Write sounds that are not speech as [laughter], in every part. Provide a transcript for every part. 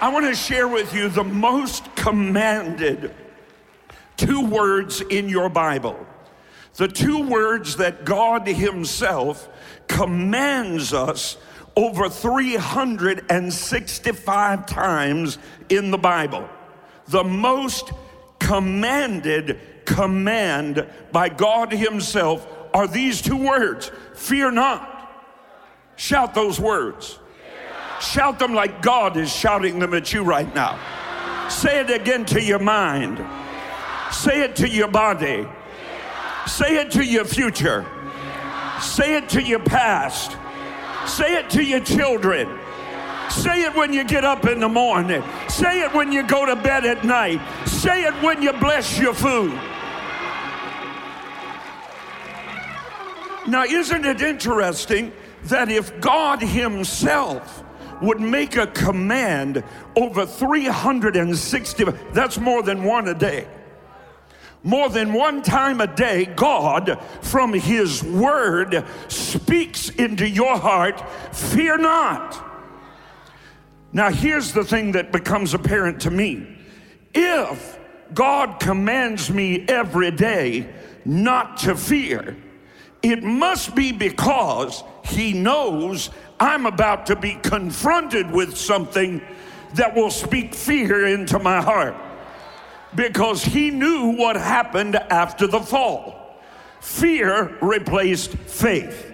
I want to share with you the most commanded two words in your Bible. The two words that God Himself commands us over 365 times in the Bible. The most commanded command by God Himself are these two words fear not. Shout those words. Shout them like God is shouting them at you right now. Say it again to your mind. Say it to your body. Say it to your future. Say it to your past. Say it to your children. Say it when you get up in the morning. Say it when you go to bed at night. Say it when you bless your food. Now, isn't it interesting that if God Himself would make a command over 360, that's more than one a day. More than one time a day, God, from His Word, speaks into your heart, fear not. Now, here's the thing that becomes apparent to me. If God commands me every day not to fear, it must be because He knows I'm about to be confronted with something that will speak fear into my heart because he knew what happened after the fall. Fear replaced faith.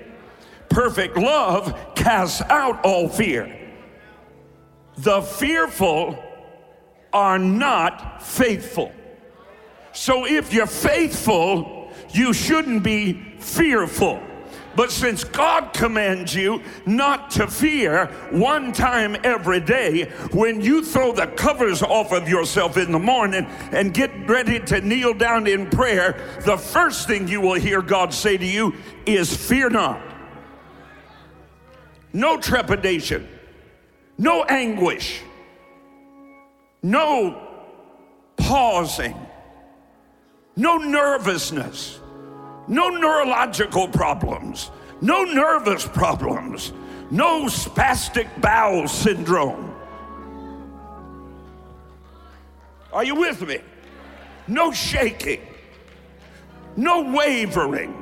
Perfect love casts out all fear. The fearful are not faithful. So if you're faithful, you shouldn't be fearful. But since God commands you not to fear one time every day, when you throw the covers off of yourself in the morning and get ready to kneel down in prayer, the first thing you will hear God say to you is, Fear not. No trepidation, no anguish, no pausing, no nervousness no neurological problems, no nervous problems, no spastic bowel syndrome. Are you with me? No shaking, no wavering,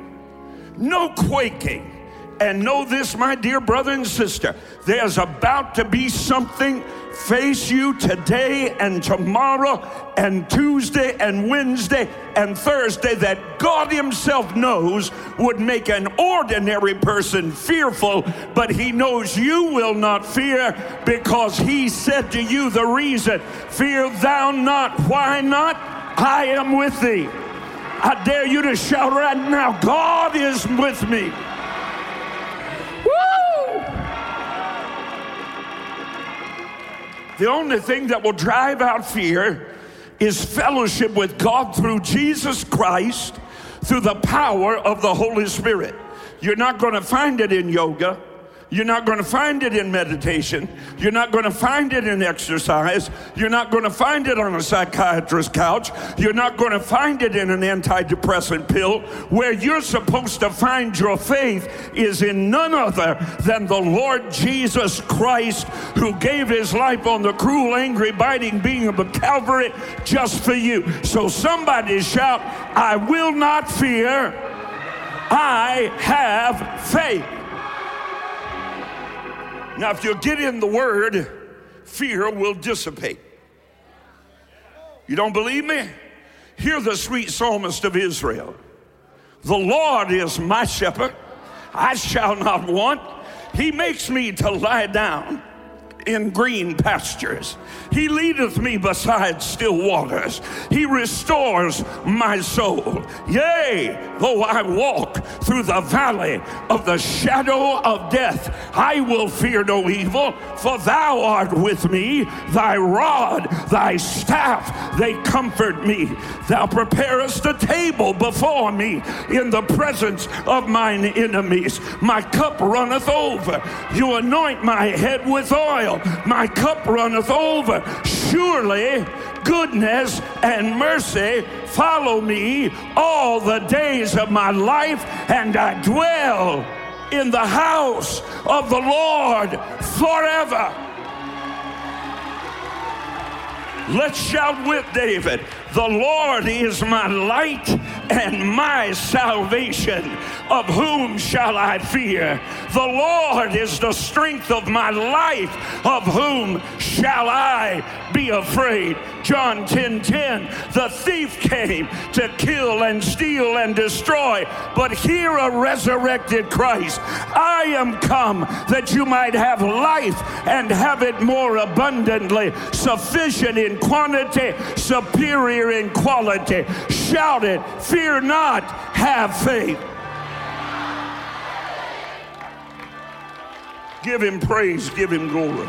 no quaking. And know this, my dear brother and sister, there's about to be something face you today and tomorrow and Tuesday and Wednesday and Thursday that God Himself knows would make an ordinary person fearful, but He knows you will not fear because He said to you the reason Fear thou not. Why not? I am with thee. I dare you to shout right now God is with me. The only thing that will drive out fear is fellowship with God through Jesus Christ, through the power of the Holy Spirit. You're not going to find it in yoga. You're not going to find it in meditation. You're not going to find it in exercise. You're not going to find it on a psychiatrist's couch. You're not going to find it in an antidepressant pill. Where you're supposed to find your faith is in none other than the Lord Jesus Christ, who gave his life on the cruel, angry, biting being of a Calvary just for you. So somebody shout, I will not fear. I have faith. Now, if you get in the word, fear will dissipate. You don't believe me? Hear the sweet psalmist of Israel. The Lord is my shepherd, I shall not want. He makes me to lie down in green pastures. He leadeth me beside still waters. He restores my soul. Yea, though I walk through the valley of the shadow of death, I will fear no evil, for thou art with me. Thy rod, thy staff, they comfort me. Thou preparest a table before me in the presence of mine enemies. My cup runneth over. You anoint my head with oil my cup runneth over. Surely goodness and mercy follow me all the days of my life, and I dwell in the house of the Lord forever. Let's shout with David The Lord is my light and my salvation. Of whom shall I fear? The Lord is the strength of my life. Of whom shall I be afraid? John 10 10, the thief came to kill and steal and destroy, but hear a resurrected Christ. I am come that you might have life and have it more abundantly, sufficient in quantity, superior in quality. Shout it, fear not, have faith. Give him praise, give him glory.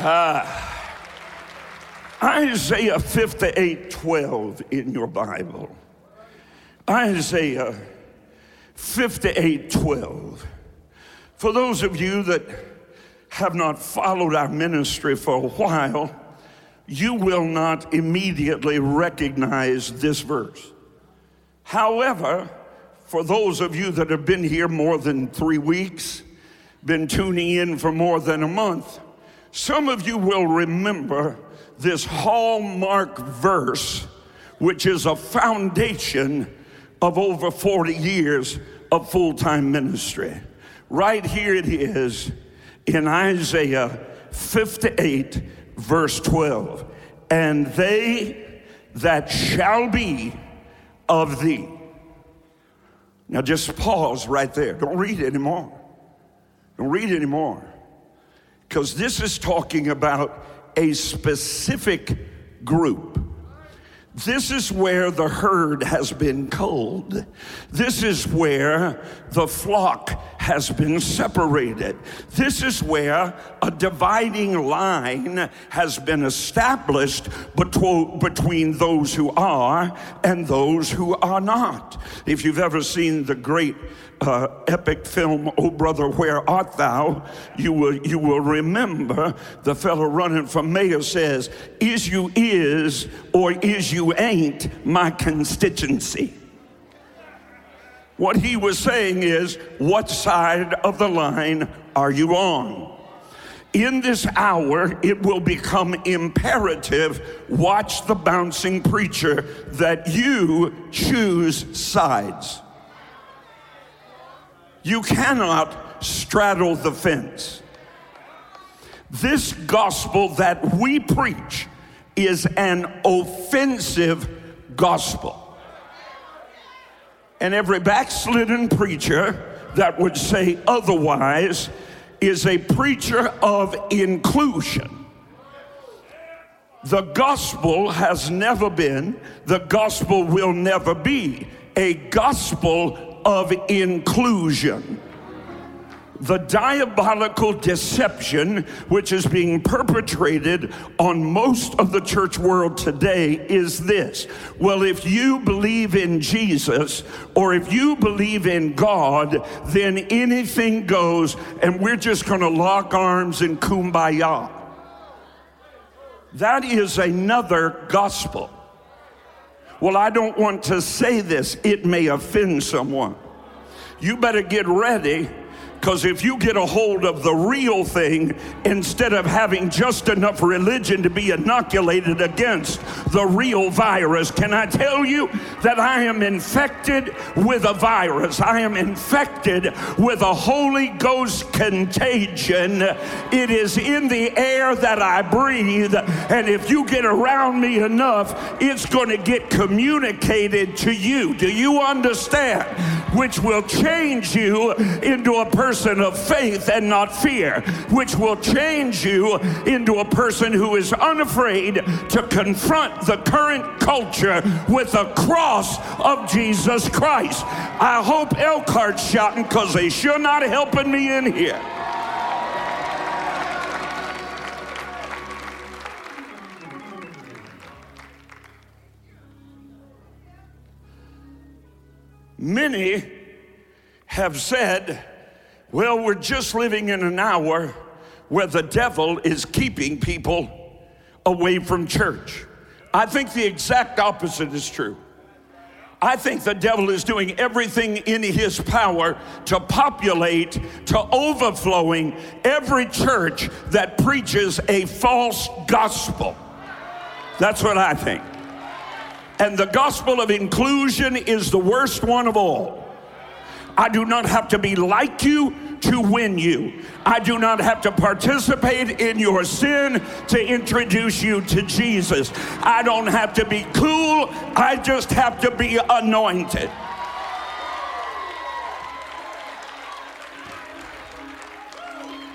Ah. Isaiah 58 12 in your Bible. Isaiah 58 12. For those of you that have not followed our ministry for a while, you will not immediately recognize this verse. However, for those of you that have been here more than three weeks, been tuning in for more than a month, some of you will remember this hallmark verse, which is a foundation of over 40 years of full time ministry. Right here it is in Isaiah 58, verse 12. And they that shall be of thee. Now just pause right there. Don't read anymore. Don't read anymore because this is talking about a specific group. This is where the herd has been culled. This is where the flock has been separated. This is where a dividing line has been established between those who are and those who are not. If you've ever seen the great uh, epic film, Oh Brother, Where Art Thou? You will, you will remember the fellow running from mayor says, Is you is or is you ain't my constituency? What he was saying is, What side of the line are you on? In this hour, it will become imperative, watch the bouncing preacher, that you choose sides. You cannot straddle the fence. This gospel that we preach is an offensive gospel. And every backslidden preacher that would say otherwise is a preacher of inclusion. The gospel has never been, the gospel will never be a gospel of inclusion. The diabolical deception which is being perpetrated on most of the church world today is this. Well, if you believe in Jesus or if you believe in God, then anything goes and we're just going to lock arms and kumbaya. That is another gospel. Well, I don't want to say this, it may offend someone. You better get ready because if you get a hold of the real thing, instead of having just enough religion to be inoculated against the real virus, can I tell you that I am infected with a virus? I am infected with a Holy Ghost contagion. It is in the air that I breathe, and if you get around me enough, it's going to get communicated to you. Do you understand? Which will change you into a person person of faith and not fear, which will change you into a person who is unafraid to confront the current culture with the cross of Jesus Christ. I hope Elkhart's shouting because they sure not helping me in here. Many have said well, we're just living in an hour where the devil is keeping people away from church. I think the exact opposite is true. I think the devil is doing everything in his power to populate, to overflowing every church that preaches a false gospel. That's what I think. And the gospel of inclusion is the worst one of all. I do not have to be like you to win you. I do not have to participate in your sin to introduce you to Jesus. I don't have to be cool, I just have to be anointed.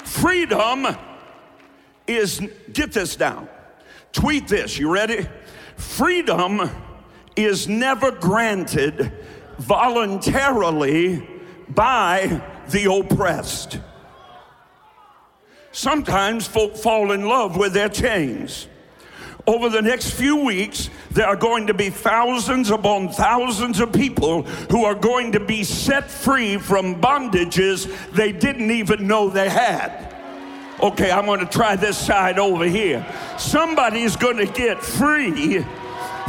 Freedom is, get this down. Tweet this, you ready? Freedom is never granted voluntarily by the oppressed. Sometimes folk fall in love with their chains. Over the next few weeks, there are going to be thousands upon thousands of people who are going to be set free from bondages they didn't even know they had. Okay, I'm going to try this side over here. Somebody's going to get free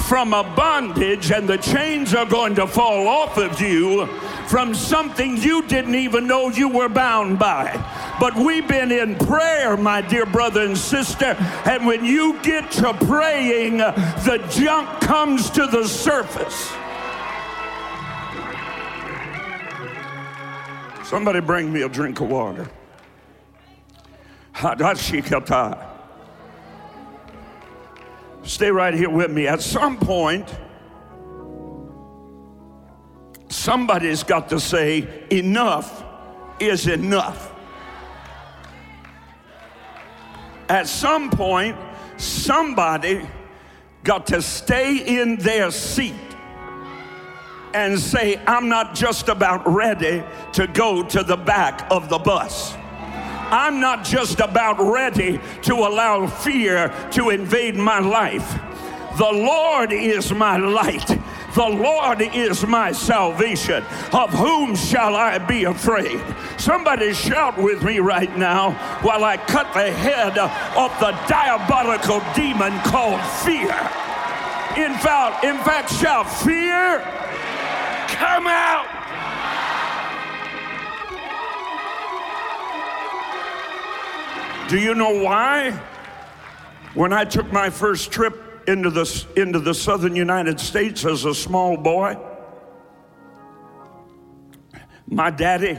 from a bondage, and the chains are going to fall off of you from something you didn't even know you were bound by. But we've been in prayer, my dear brother and sister, and when you get to praying, the junk comes to the surface. Somebody bring me a drink of water. Stay right here with me. At some point, somebody's got to say, enough is enough. At some point, somebody got to stay in their seat and say, I'm not just about ready to go to the back of the bus. I'm not just about ready to allow fear to invade my life. The Lord is my light. The Lord is my salvation. Of whom shall I be afraid? Somebody shout with me right now while I cut the head of the diabolical demon called fear. In fact, in fact, shout fear, come out. Do you know why? When I took my first trip into the, into the southern United States as a small boy, my daddy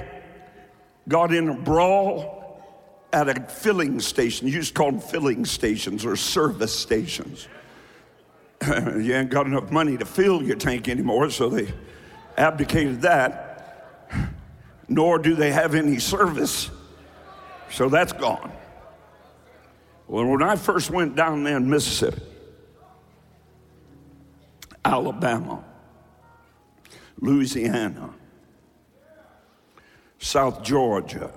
got in a brawl at a filling station. Used to call them filling stations or service stations. [clears throat] you ain't got enough money to fill your tank anymore, so they abdicated that. Nor do they have any service, so that's gone. Well, when I first went down there in Mississippi, Alabama, Louisiana, South Georgia,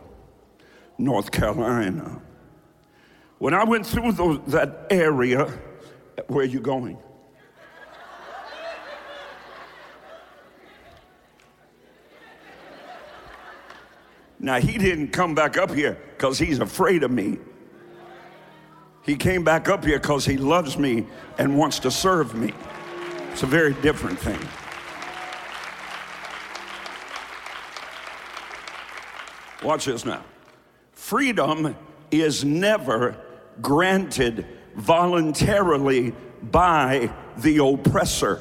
North Carolina, when I went through those, that area, where are you going? Now, he didn't come back up here because he's afraid of me. He came back up here because he loves me and wants to serve me. It's a very different thing. Watch this now. Freedom is never granted voluntarily by the oppressor,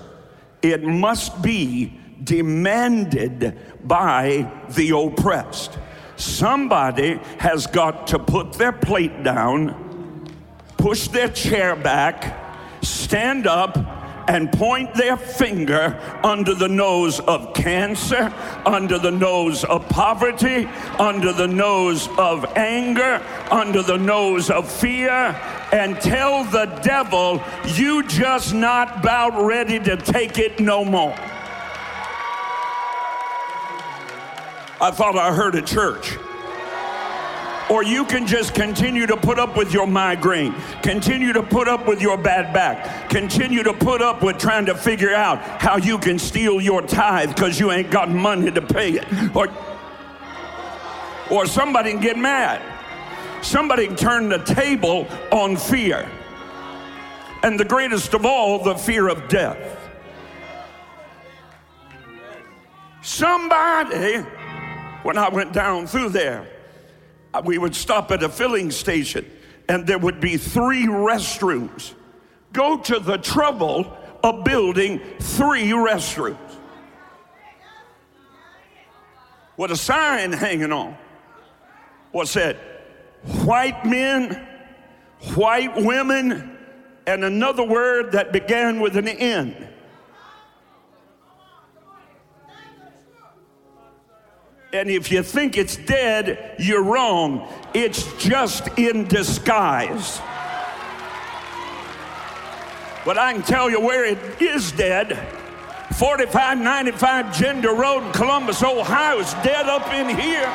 it must be demanded by the oppressed. Somebody has got to put their plate down push their chair back, stand up, and point their finger under the nose of cancer, under the nose of poverty, under the nose of anger, under the nose of fear, and tell the devil, you just not about ready to take it no more. I thought I heard a church or you can just continue to put up with your migraine, continue to put up with your bad back, continue to put up with trying to figure out how you can steal your tithe because you ain't got money to pay it. Or, or somebody can get mad. Somebody can turn the table on fear. And the greatest of all, the fear of death. Somebody, when I went down through there, we would stop at a filling station and there would be three restrooms. Go to the trouble of building three restrooms with a sign hanging on. What said, White men, white women, and another word that began with an N. And if you think it's dead, you're wrong. It's just in disguise. But I can tell you where it is dead. 4595 Gender Road in Columbus, Ohio is dead up in here.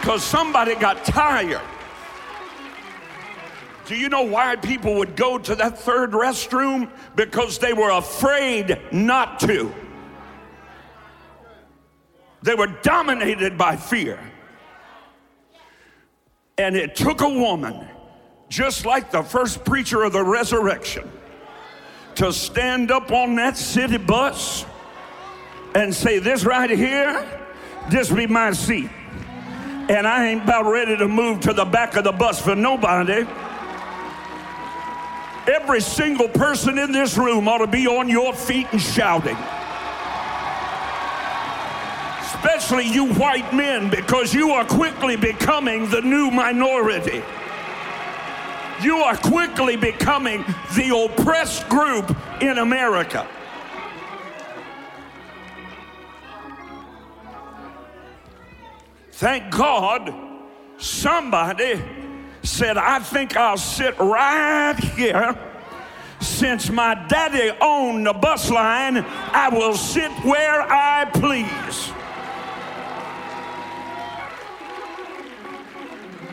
Because somebody got tired. Do you know why people would go to that third restroom? Because they were afraid not to. They were dominated by fear. And it took a woman, just like the first preacher of the resurrection, to stand up on that city bus and say, This right here, this be my seat. And I ain't about ready to move to the back of the bus for nobody. Every single person in this room ought to be on your feet and shouting especially you white men, because you are quickly becoming the new minority. You are quickly becoming the oppressed group in America. Thank God somebody said, I think I'll sit right here. Since my daddy owned the bus line, I will sit where I please.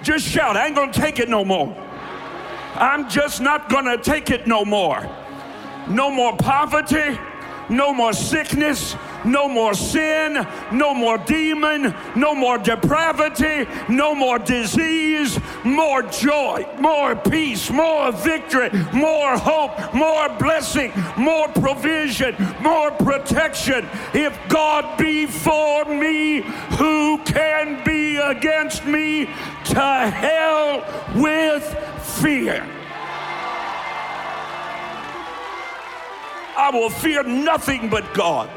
Just shout, I ain't gonna take it no more. I'm just not gonna take it no more. No more poverty, no more sickness, no more sin, no more demon, no more depravity, no more disease, more joy, more peace, more victory, more hope, more blessing, more provision, more protection. If God be for me, who can be against me? To hell with fear. I will fear nothing but God.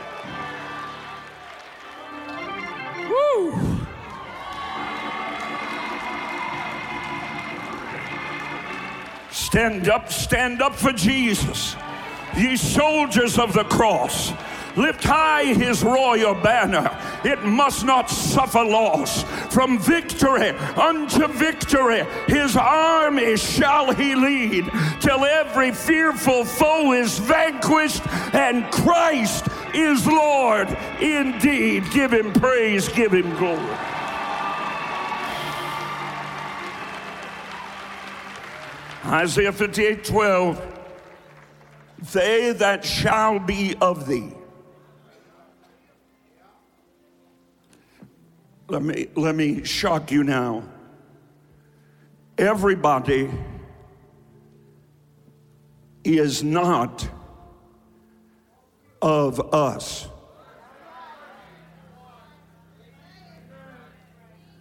Woo. Stand up, stand up for Jesus. Ye soldiers of the cross, lift high his royal banner. It must not suffer loss. From victory unto victory, his army shall he lead, till every fearful foe is vanquished and Christ is Lord indeed. Give him praise, give him glory. Isaiah 58 12. They that shall be of thee. Let me, let me shock you now. Everybody is not of us.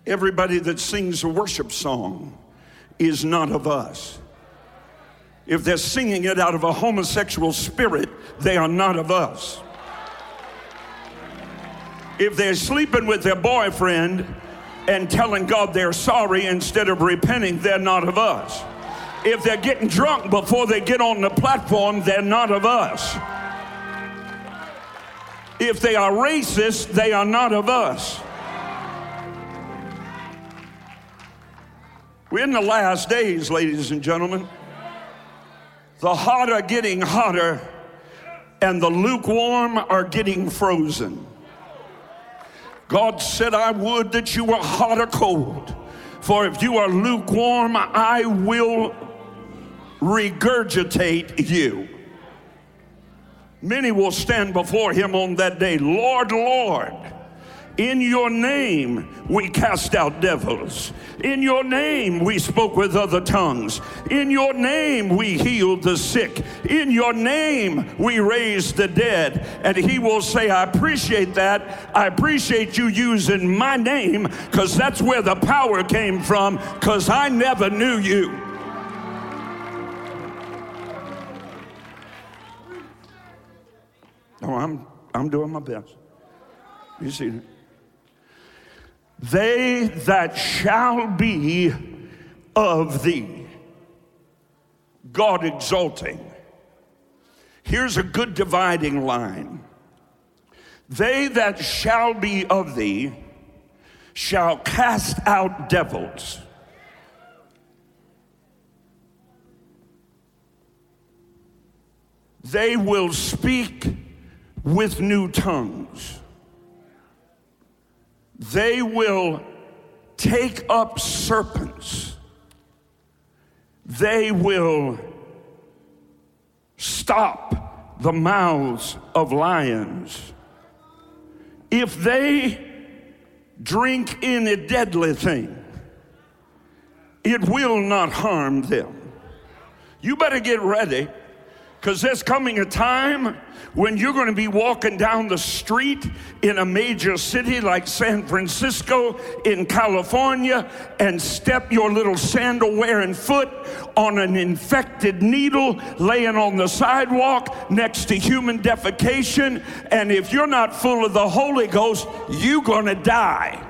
Everybody that sings a worship song is not of us. If they're singing it out of a homosexual spirit, they are not of us. If they're sleeping with their boyfriend and telling God they're sorry instead of repenting, they're not of us. If they're getting drunk before they get on the platform, they're not of us. If they are racist, they are not of us. We're in the last days, ladies and gentlemen. The hot are getting hotter, and the lukewarm are getting frozen. God said, I would that you were hot or cold. For if you are lukewarm, I will regurgitate you. Many will stand before him on that day. Lord, Lord, In your name we cast out devils. In your name we spoke with other tongues. In your name we healed the sick. In your name we raised the dead. And he will say, I appreciate that. I appreciate you using my name because that's where the power came from because I never knew you. Oh, I'm, I'm doing my best. You see? They that shall be of thee, God exalting. Here's a good dividing line. They that shall be of thee shall cast out devils. They will speak with new tongues. They will take up serpents. They will stop the mouths of lions. If they drink in a deadly thing, it will not harm them. You better get ready because there's coming a time when you're going to be walking down the street in a major city like San Francisco in California and step your little sandal wearing foot on an infected needle laying on the sidewalk next to human defecation. And if you're not full of the Holy Ghost, you're going to die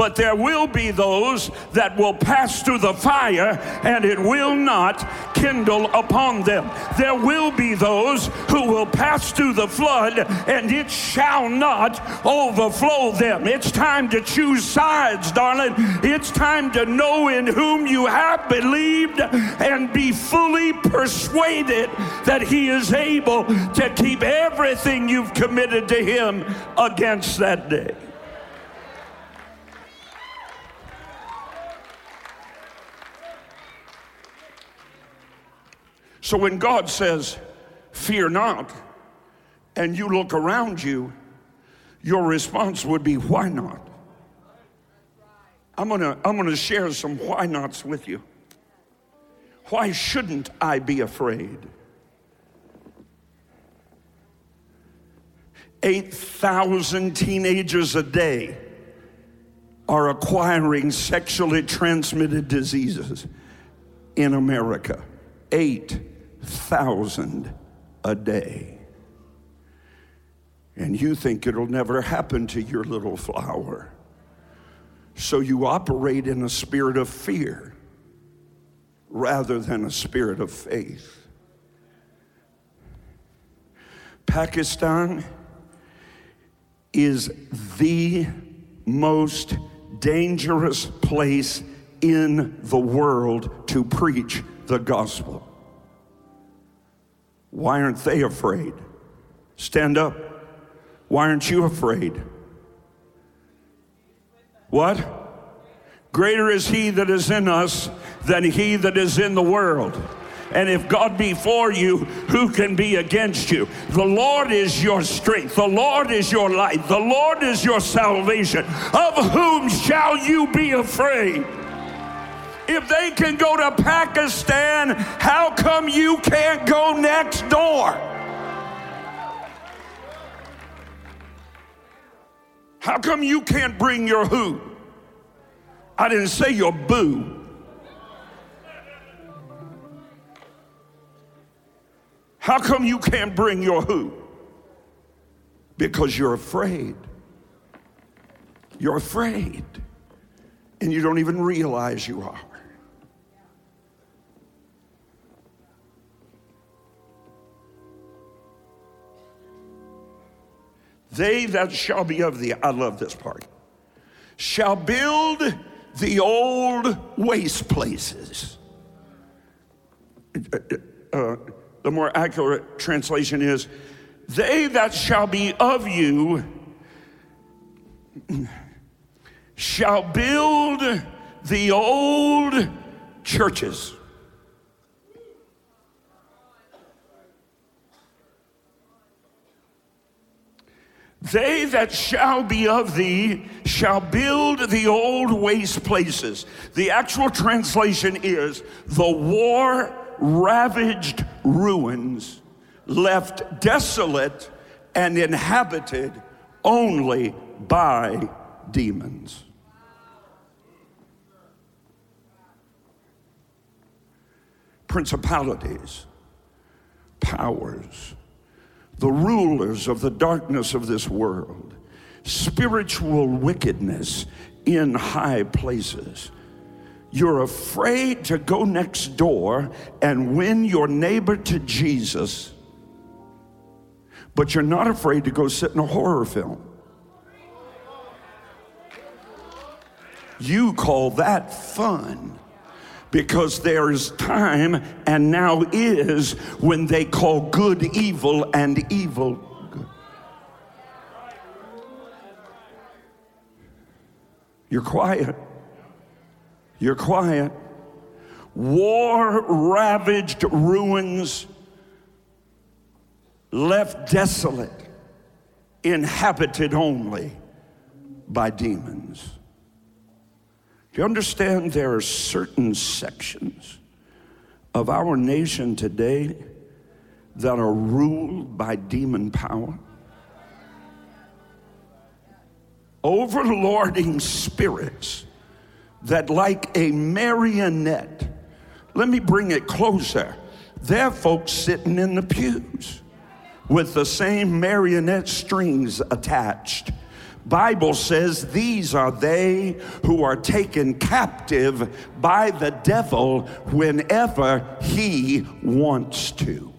but there will be those that will pass through the fire and it will not kindle upon them. There will be those who will pass through the flood and it shall not overflow them. It's time to choose sides, darling. It's time to know in whom you have believed and be fully persuaded that He is able to keep everything you've committed to Him against that day. So when God says, Fear not, and you look around you, your response would be, Why not? I'm gonna, I'm gonna share some why nots with you. Why shouldn't I be afraid? 8,000 teenagers a day are acquiring sexually transmitted diseases in America. Eight thousand a day. And you think it'll never happen to your little flower. So you operate in a spirit of fear rather than a spirit of faith. Pakistan is the most dangerous place in the world to preach the gospel. Why aren't they afraid? Stand up. Why aren't you afraid? What? Greater is he that is in us than he that is in the world. And if God be for you, who can be against you? The Lord is your strength. The Lord is your light. The Lord is your salvation. Of whom shall you be afraid? If they can go to Pakistan, how come you can't go next door? How come you can't bring your who? I didn't say your boo. How come you can't bring your who? Because you're afraid. You're afraid. And you don't even realize you are. They that shall be of thee, I love this part, shall build the old waste places. Uh, uh, the more accurate translation is, they that shall be of you shall build the old churches. They that shall be of thee shall build the old waste places. The actual translation is the war ravaged ruins left desolate and inhabited only by demons. Principalities, powers, the rulers of the darkness of this world, spiritual wickedness in high places. You're afraid to go next door and win your neighbor to Jesus, but you're not afraid to go sit in a horror film. You call that fun because there is time and now is when they call good evil and evil good. You're quiet. You're quiet. War ravaged ruins left desolate, inhabited only by demons. Do you understand there are certain sections of our nation today that are ruled by demon power? Overlording spirits that, like a marionette, let me bring it closer. They're folks sitting in the pews with the same marionette strings attached Bible says these are they who are taken captive by the devil whenever he wants to.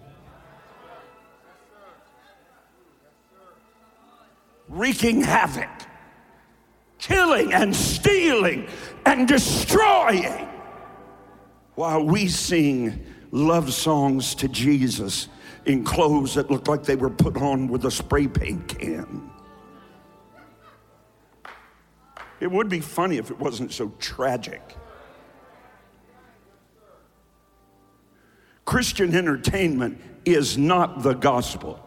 Wreaking havoc, killing and stealing and destroying while we sing love songs to Jesus in clothes that look like they were put on with a spray paint can. It would be funny if it wasn't so tragic. Christian entertainment is not the gospel.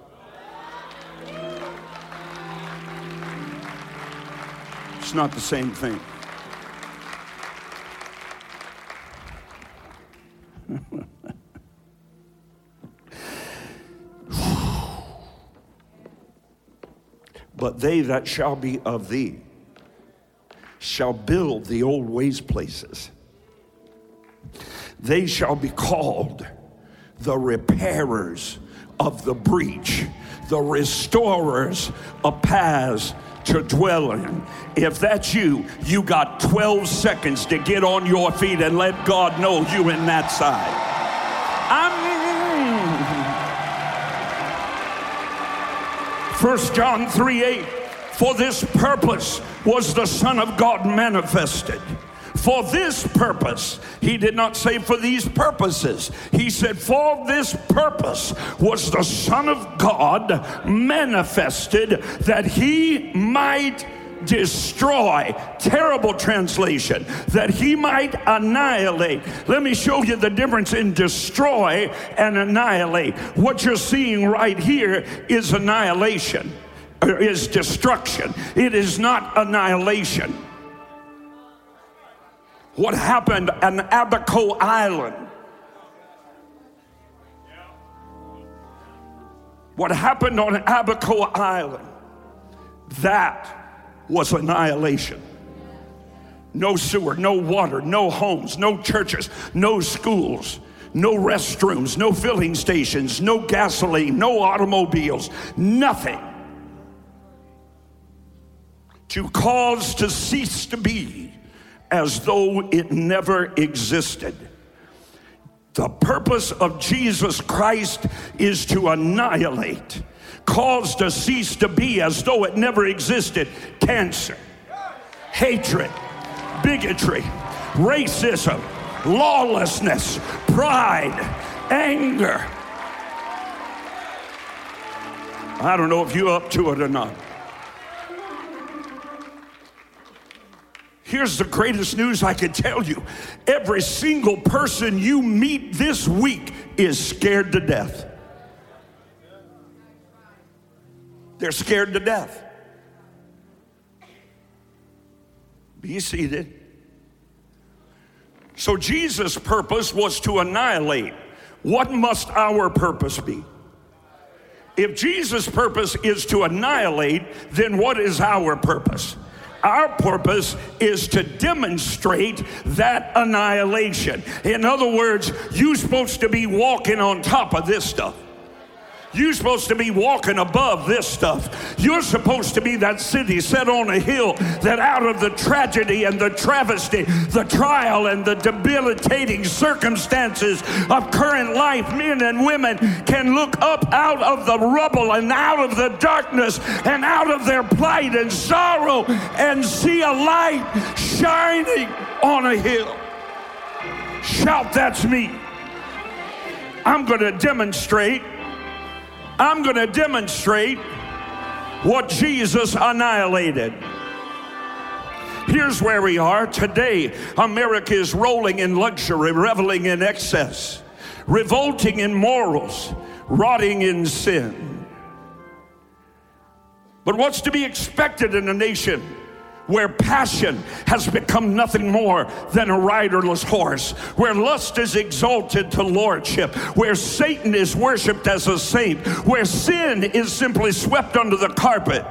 It's not the same thing. [laughs] but they that shall be of thee shall build the old ways places. They shall be called the repairers of the breach, the restorers of paths to dwell in. If that's you, you got 12 seconds to get on your feet and let God know you in that side. I'm 1 John 3 8. For this purpose was the Son of God manifested. For this purpose, he did not say for these purposes. He said, For this purpose was the Son of God manifested that he might destroy. Terrible translation. That he might annihilate. Let me show you the difference in destroy and annihilate. What you're seeing right here is annihilation is destruction, it is not annihilation. What happened on Abaco Island? What happened on Abaco Island? That was annihilation. No sewer, no water, no homes, no churches, no schools, no restrooms, no filling stations, no gasoline, no automobiles, nothing to cause to cease to be as though it never existed. The purpose of Jesus Christ is to annihilate, cause to cease to be as though it never existed cancer, hatred, bigotry, racism, lawlessness, pride, anger. I don't know if you're up to it or not. Here's the greatest news I can tell you every single person you meet this week is scared to death. They're scared to death. Be seated. So Jesus' purpose was to annihilate. What must our purpose be? If Jesus' purpose is to annihilate, then what is our purpose? Our purpose is to demonstrate that annihilation. In other words, you're supposed to be walking on top of this stuff. You're supposed to be walking above this stuff. You're supposed to be that city set on a hill that out of the tragedy and the travesty, the trial and the debilitating circumstances of current life, men and women can look up out of the rubble and out of the darkness and out of their plight and sorrow and see a light shining on a hill. Shout, that's me. I'm going to demonstrate I'm going to demonstrate what Jesus annihilated. Here's where we are today. America is rolling in luxury, reveling in excess, revolting in morals, rotting in sin. But what's to be expected in a nation where passion has become nothing more than a riderless horse, where lust is exalted to lordship, where Satan is worshiped as a saint, where sin is simply swept under the carpet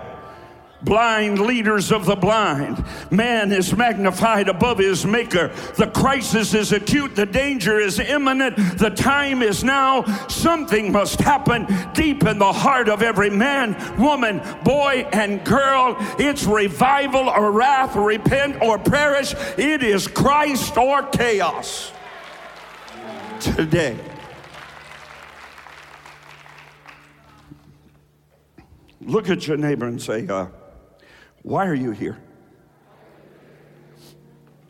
blind leaders of the blind. Man is magnified above his maker. The crisis is acute. The danger is imminent. The time is now. Something must happen deep in the heart of every man, woman, boy, and girl. It's revival or wrath, repent or perish. It is Christ or chaos today. Look at your neighbor and say, uh, why are you here?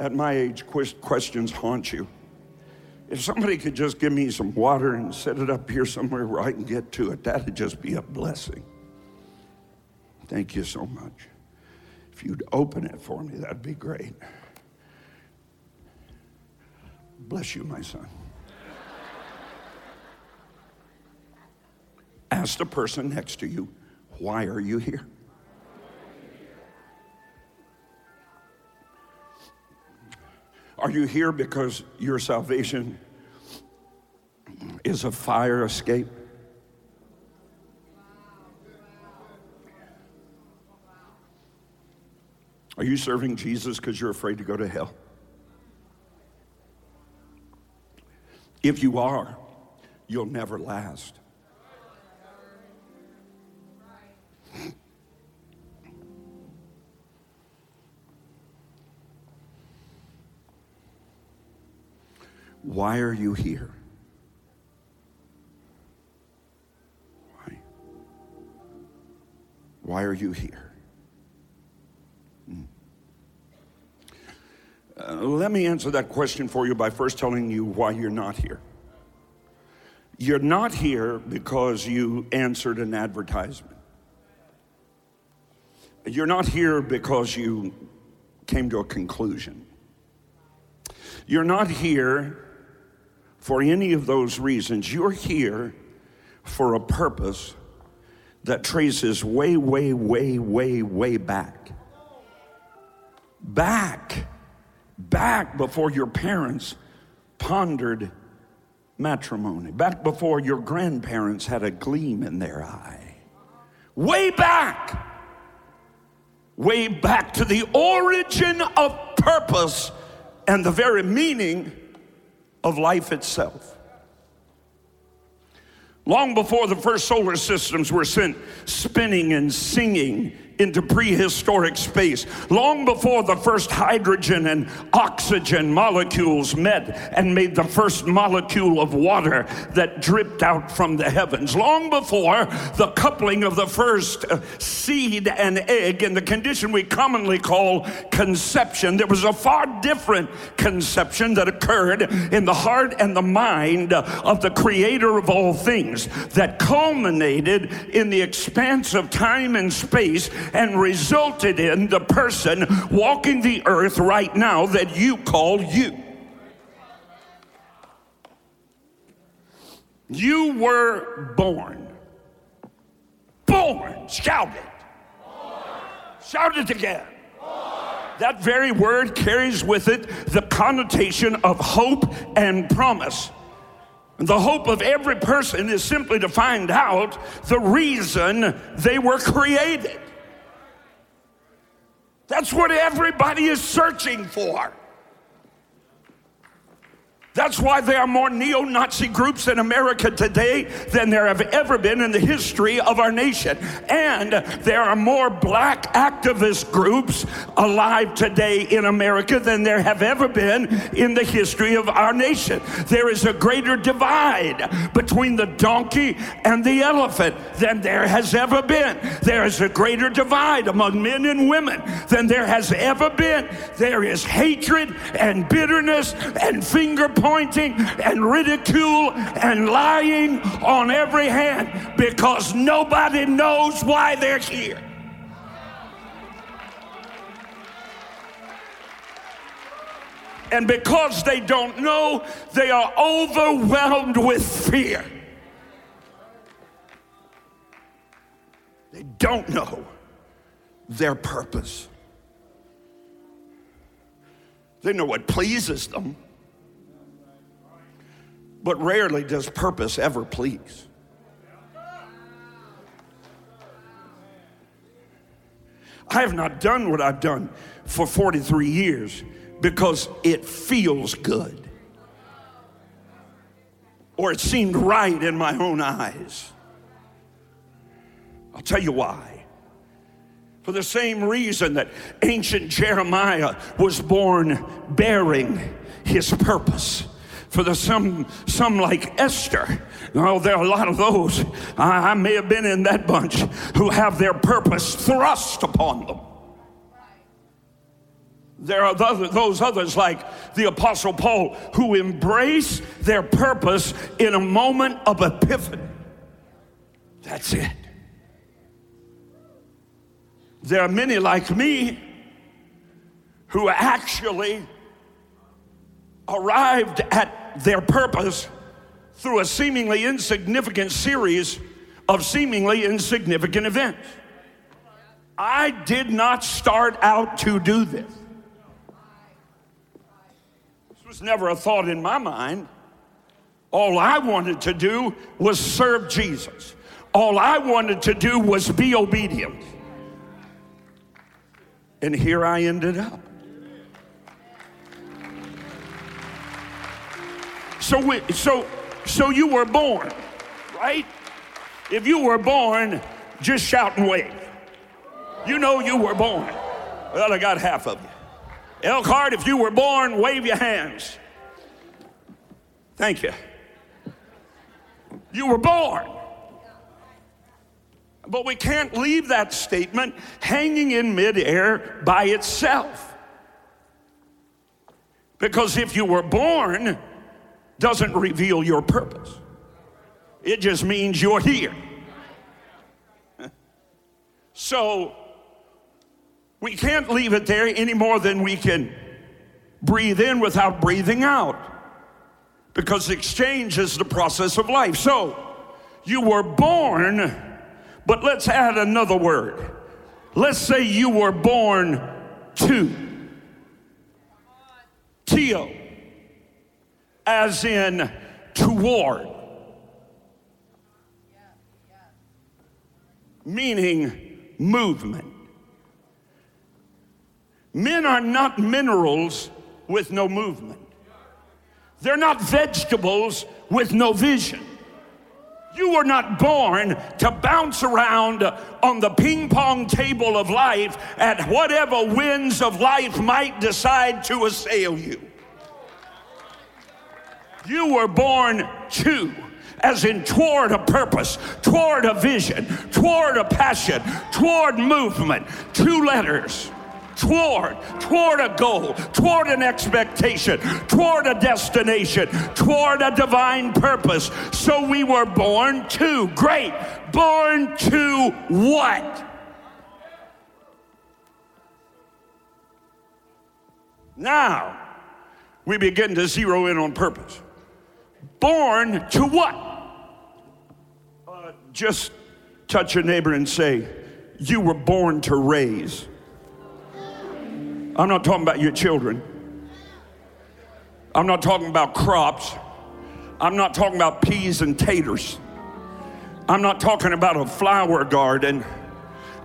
At my age, questions haunt you. If somebody could just give me some water and set it up here somewhere where I can get to it, that'd just be a blessing. Thank you so much. If you'd open it for me, that'd be great. Bless you, my son. Ask the person next to you, why are you here? Are you here because your salvation is a fire escape? Are you serving Jesus because you're afraid to go to hell? If you are, you'll never last. Why are you here? Why? Why are you here? Hmm. Uh, let me answer that question for you by first telling you why you're not here. You're not here because you answered an advertisement. You're not here because you came to a conclusion. You're not here for any of those reasons. You're here for a purpose that traces way, way, way, way, way back. Back, back before your parents pondered matrimony, back before your grandparents had a gleam in their eye. Way back, way back to the origin of purpose and the very meaning of life itself. Long before the first solar systems were sent spinning and singing into prehistoric space, long before the first hydrogen and oxygen molecules met and made the first molecule of water that dripped out from the heavens, long before the coupling of the first uh, seed and egg in the condition we commonly call conception, there was a far different conception that occurred in the heart and the mind of the creator of all things that culminated in the expanse of time and space and resulted in the person walking the earth right now that you call you. You were born. Born born. Shout it. Shout it again. That very word carries with it the connotation of hope and promise. The hope of every person is simply to find out the reason they were created. That's what everybody is searching for. That's why there are more neo Nazi groups in America today than there have ever been in the history of our nation. And there are more black activist groups alive today in America than there have ever been in the history of our nation. There is a greater divide between the donkey and the elephant than there has ever been. There is a greater divide among men and women than there has ever been. There is hatred and bitterness and finger pointing and ridicule and lying on every hand because nobody knows why they're here. And because they don't know, they are overwhelmed with fear. They don't know their purpose. They know what pleases them but rarely does purpose ever please. I have not done what I've done for 43 years because it feels good or it seemed right in my own eyes. I'll tell you why. For the same reason that ancient Jeremiah was born bearing his purpose for the some some like Esther. Oh, there are a lot of those. I, I may have been in that bunch who have their purpose thrust upon them. There are those others like the Apostle Paul who embrace their purpose in a moment of epiphany. That's it. There are many like me who actually arrived at their purpose through a seemingly insignificant series of seemingly insignificant events. I did not start out to do this. This was never a thought in my mind. All I wanted to do was serve Jesus. All I wanted to do was be obedient. And here I ended up. So, we, so, so you were born, right? If you were born, just shout and wave. You know you were born. Well, I got half of you. Elkhart, if you were born, wave your hands. Thank you. You were born. But we can't leave that statement hanging in midair by itself. Because if you were born, doesn't reveal your purpose. It just means you're here. [laughs] So we can't leave it there any more than we can breathe in without breathing out. Because exchange is the process of life. So you were born, but let's add another word. Let's say you were born to. Tio as in toward, meaning movement. Men are not minerals with no movement. They're not vegetables with no vision. You were not born to bounce around on the ping pong table of life at whatever winds of life might decide to assail you. You were born to, as in toward a purpose, toward a vision, toward a passion, toward movement. Two letters. Toward, toward a goal, toward an expectation, toward a destination, toward a divine purpose. So we were born to. Great. Born to what? Now, we begin to zero in on purpose born to what? Uh, just Touch your neighbor and say, You were born to raise. I'm not talking about your children. I'm not talking about crops. I'm not talking about peas and taters. I'm not talking about a flower garden.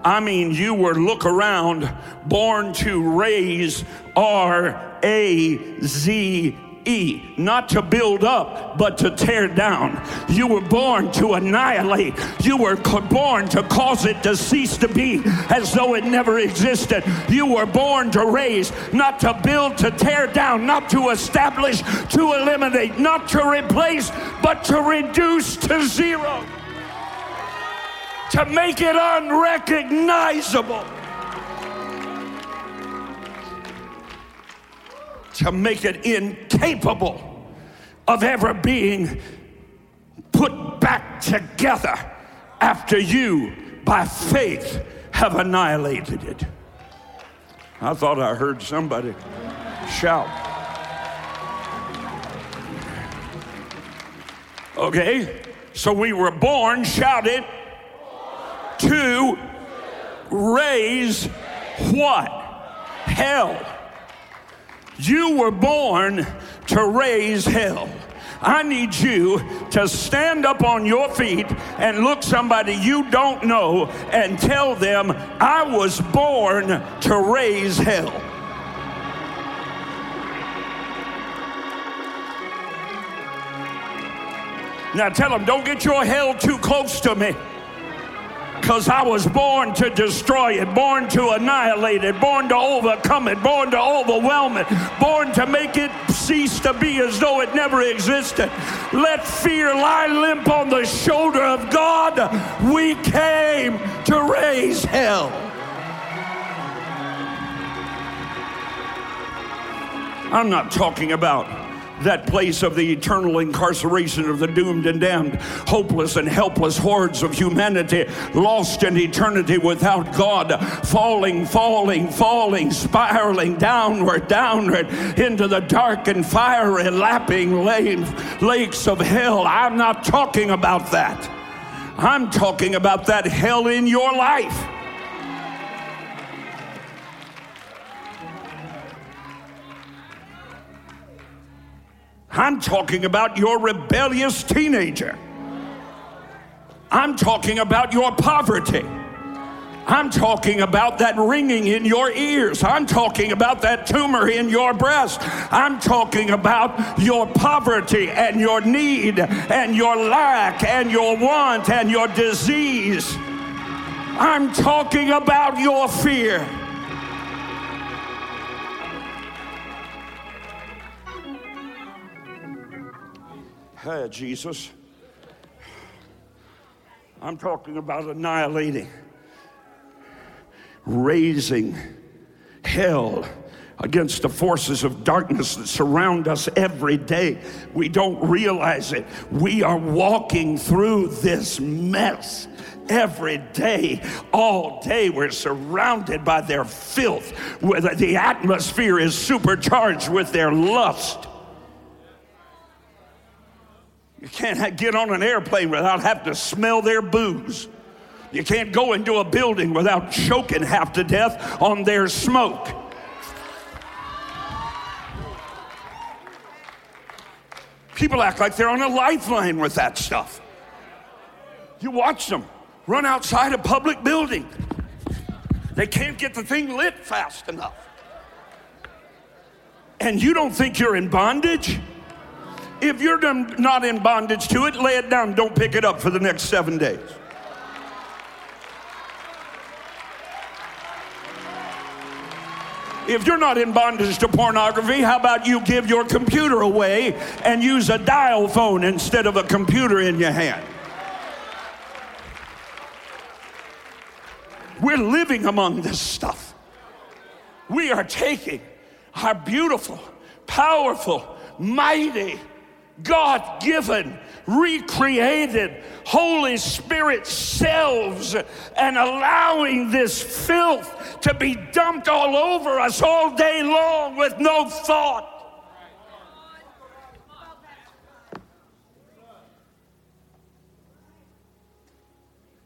I mean, you were look around, born to raise R A Z E, not to build up, but to tear down. You were born to annihilate. You were born to cause it to cease to be as though it never existed. You were born to raise, not to build, to tear down, not to establish, to eliminate, not to replace, but to reduce to zero. To make it unrecognizable. To make it incapable of ever being put back together after you, by faith, have annihilated it. I thought I heard somebody shout. Okay, so we were born, shouted, to raise what? Hell. You were born to raise hell. I need you to stand up on your feet and look somebody you don't know and tell them, I was born to raise hell. Now tell them, don't get your hell too close to me because I was born to destroy it, born to annihilate it, born to overcome it, born to overwhelm it, born to make it cease to be as though it never existed. Let fear lie limp on the shoulder of God. We came to raise hell. I'm not talking about that place of the eternal incarceration of the doomed and damned, hopeless and helpless hordes of humanity lost in eternity without God, falling, falling, falling, spiraling downward, downward into the dark and fiery, lapping lakes of hell. I'm not talking about that. I'm talking about that hell in your life. I'm talking about your rebellious teenager. I'm talking about your poverty. I'm talking about that ringing in your ears. I'm talking about that tumor in your breast. I'm talking about your poverty and your need and your lack and your want and your disease. I'm talking about your fear. Hey, Jesus. I'm talking about annihilating, raising hell against the forces of darkness that surround us every day. We don't realize it. We are walking through this mess every day, all day. We're surrounded by their filth. The atmosphere is supercharged with their lust. You can't get on an airplane without having to smell their booze. You can't go into a building without choking half to death on their smoke. People act like they're on a lifeline with that stuff. You watch them run outside a public building. They can't get the thing lit fast enough. And you don't think you're in bondage? If you're not in bondage to it, lay it down. Don't pick it up for the next seven days. If you're not in bondage to pornography, how about you give your computer away and use a dial phone instead of a computer in your hand? We're living among this stuff. We are taking our beautiful, powerful, mighty, God given, recreated, Holy Spirit selves and allowing this filth to be dumped all over us all day long with no thought.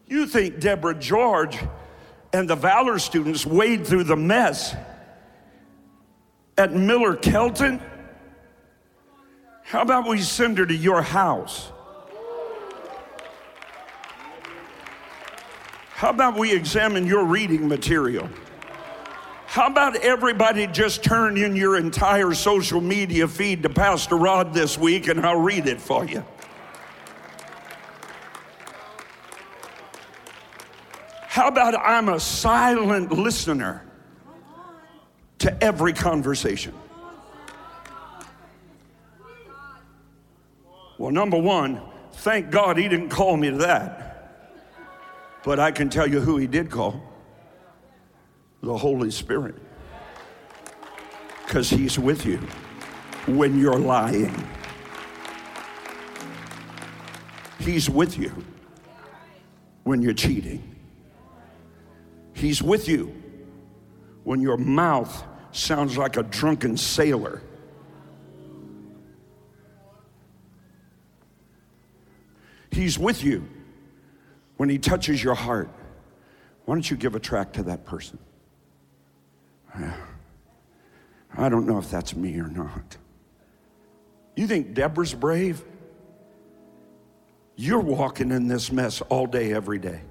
You think Deborah George and the Valor students wade through the mess at Miller Kelton? How about we send her to your house? How about we examine your reading material? How about everybody just turn in your entire social media feed to Pastor Rod this week and I'll read it for you? How about I'm a silent listener to every conversation? Well, number one, thank God he didn't call me to that. But I can tell you who he did call the Holy Spirit. Because he's with you when you're lying, he's with you when you're cheating. He's with you when your mouth sounds like a drunken sailor. He's with you when he touches your heart. Why don't you give a track to that person? I don't know if that's me or not. You think Deborah's brave? You're walking in this mess all day, every day.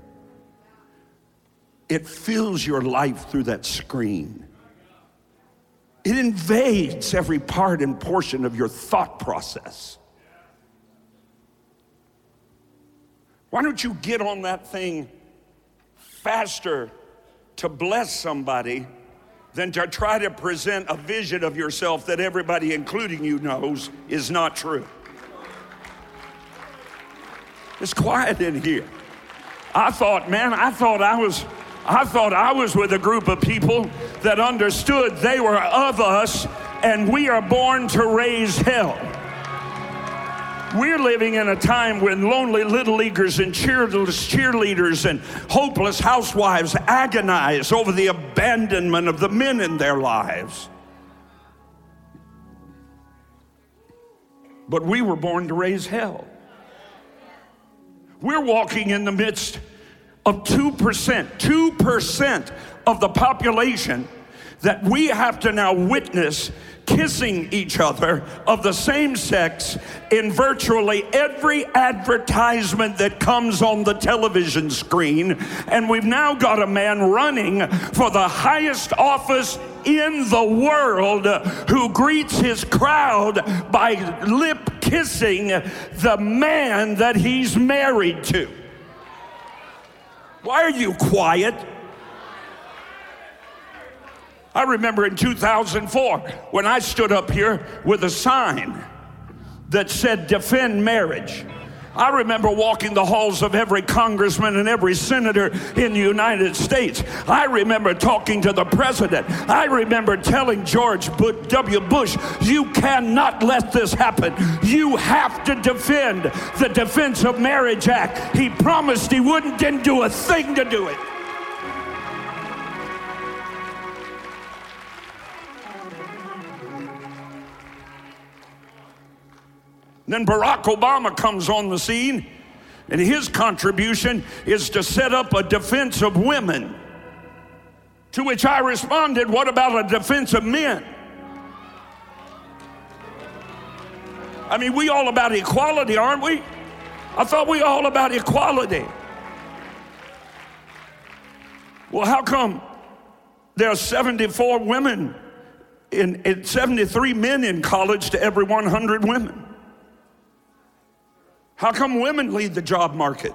It fills your life through that screen. It invades every part and portion of your thought process. Why don't you get on that thing faster to bless somebody than to try to present a vision of yourself that everybody, including you, knows is not true? It's quiet in here. I thought, man, I thought I was I thought I was with a group of people that understood they were of us and we are born to raise hell. We're living in a time when lonely little leaguers and cheerleaders and hopeless housewives agonize over the abandonment of the men in their lives. But we were born to raise hell. We're walking in the midst of 2%, 2% of the population that we have to now witness kissing each other of the same sex in virtually every advertisement that comes on the television screen. And we've now got a man running for the highest office in the world who greets his crowd by lip kissing the man that he's married to. Why are you quiet? I remember in 2004 when I stood up here with a sign that said defend marriage. I remember walking the halls of every congressman and every senator in the United States. I remember talking to the president. I remember telling George W. Bush, you cannot let this happen. You have to defend the Defense of Marriage Act. He promised he wouldn't, didn't do a thing to do it. Then Barack Obama comes on the scene, and his contribution is to set up a defense of women. To which I responded, What about a defense of men? I mean, we all about equality, aren't we? I thought we all about equality. Well, how come there are 74 women in, in 73 men in college to every 100 women? How come women lead the job market?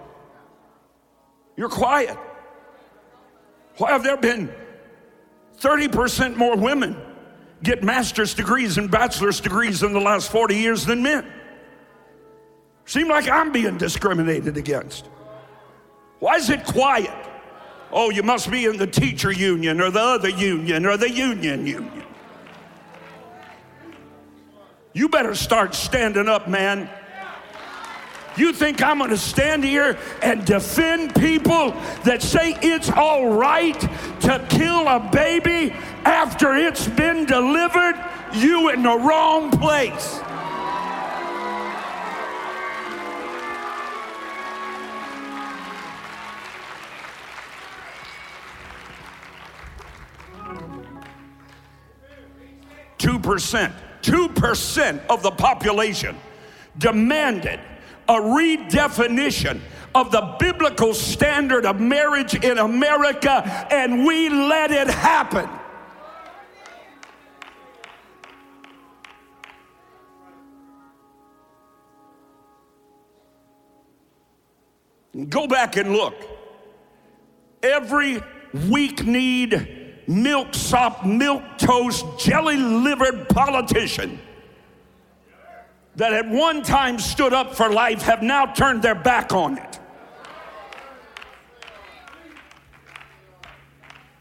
You're quiet. Why have there been 30% more women get master's degrees and bachelor's degrees in the last 40 years than men? Seem like I'm being discriminated against. Why is it quiet? Oh, you must be in the teacher union or the other union or the union union. You better start standing up, man. You think I'm going to stand here and defend people that say it's all right to kill a baby after it's been delivered? You in the wrong place. Two percent, two percent of the population demanded a redefinition of the biblical standard of marriage in America, and we let it happen. Go back and look. Every weak kneed, milk sop, milk toast, jelly livered politician that at one time stood up for life have now turned their back on it.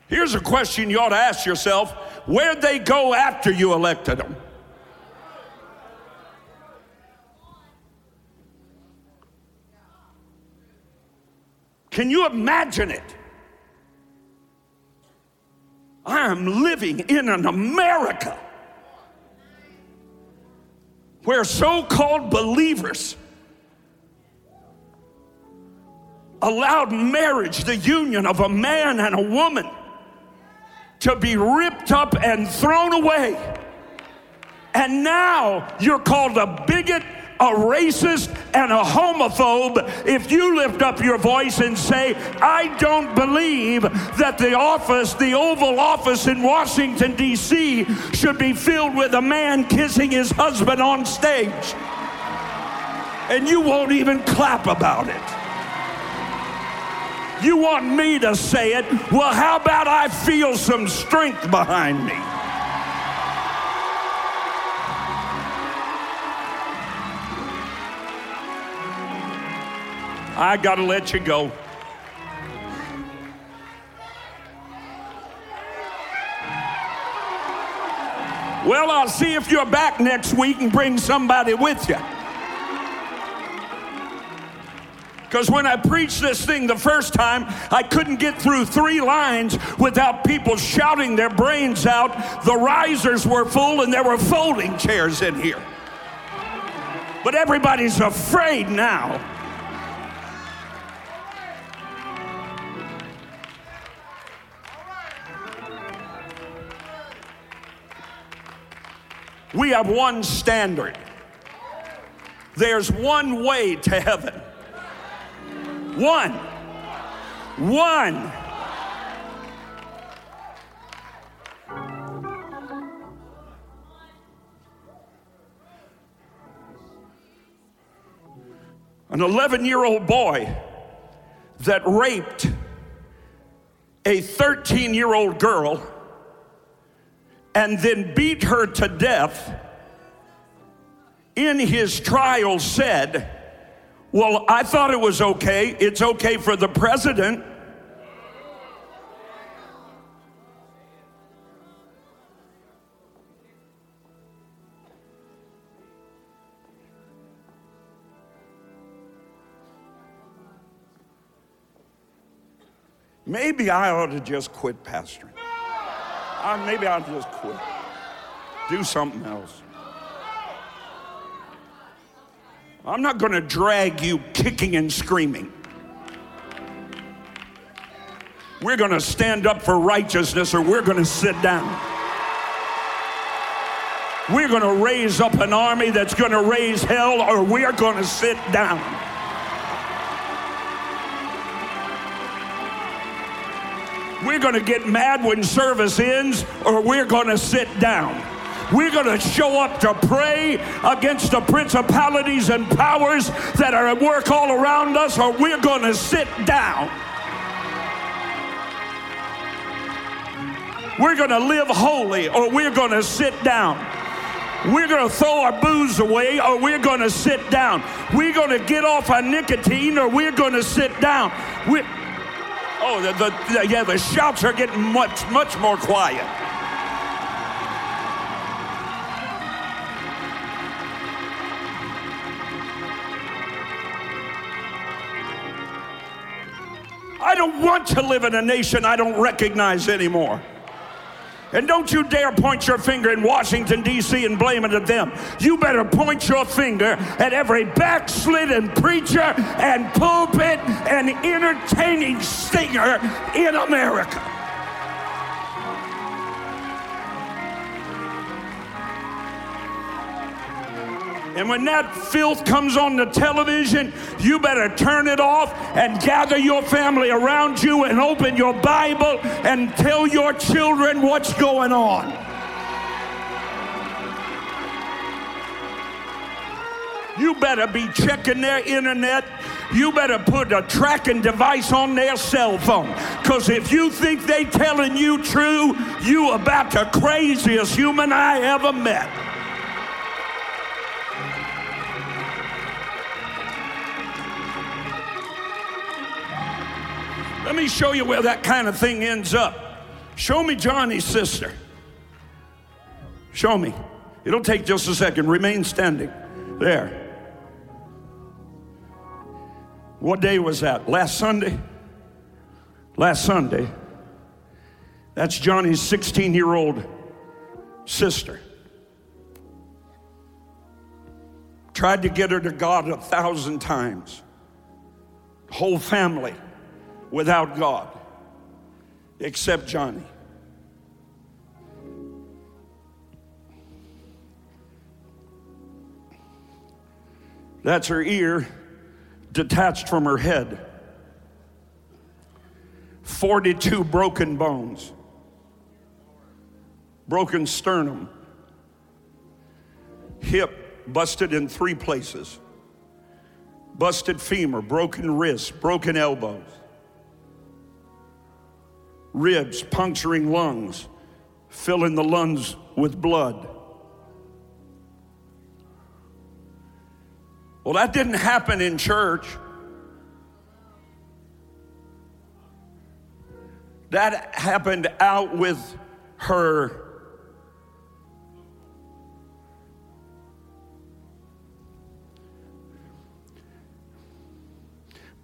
Here's a question you ought to ask yourself where'd they go after you elected them? Can you imagine it? I am living in an America where so called believers allowed marriage, the union of a man and a woman, to be ripped up and thrown away. And now you're called a bigot a racist and a homophobe if you lift up your voice and say, I don't believe that the office, the Oval Office in Washington, D.C., should be filled with a man kissing his husband on stage. And you won't even clap about it. You want me to say it? Well, how about I feel some strength behind me? I got to let you go. Well, I'll see if you're back next week and bring somebody with you. Because when I preached this thing the first time, I couldn't get through three lines without people shouting their brains out. The risers were full and there were folding chairs in here. But everybody's afraid now. We have one standard. There's one way to heaven. One. One. An 11 year old boy that raped a 13 year old girl and then beat her to death, in his trial said, Well, I thought it was okay. It's okay for the president. Maybe I ought to just quit pastoring. I, maybe I'll just quit. Do something else. I'm not going to drag you kicking and screaming. We're going to stand up for righteousness or we're going to sit down. We're going to raise up an army that's going to raise hell or we're going to sit down. We're going to get mad when service ends, or we're going to sit down. We're going to show up to pray against the principalities and powers that are at work all around us, or we're going to sit down. We're going to live holy, or we're going to sit down. We're going to throw our booze away, or we're going to sit down. We're going to get off our nicotine, or we're going to sit down. We're, Oh, the, the, yeah, the shouts are getting much, much more quiet. I don't want to live in a nation I don't recognize anymore. And don't you dare point your finger in Washington, D.C. and blame it at them. You better point your finger at every backslidden preacher and pulpit and entertaining singer in America. And when that filth comes on the television, you better turn it off and gather your family around you and open your Bible and tell your children what's going on. You better be checking their internet. You better put a tracking device on their cell phone. Because if you think they telling you true, you about the craziest human I ever met. Let me show you where that kind of thing ends up. Show me Johnny's sister. Show me. It'll take just a second. Remain standing. There. What day was that? Last Sunday? Last Sunday. That's Johnny's 16 year old sister. Tried to get her to God a thousand times. Whole family without God, except Johnny. That's her ear detached from her head. 42 broken bones, broken sternum, hip busted in three places, busted femur, broken wrists, broken elbows, ribs puncturing lungs, filling the lungs with blood. Well, that didn't happen in church. That happened out with her.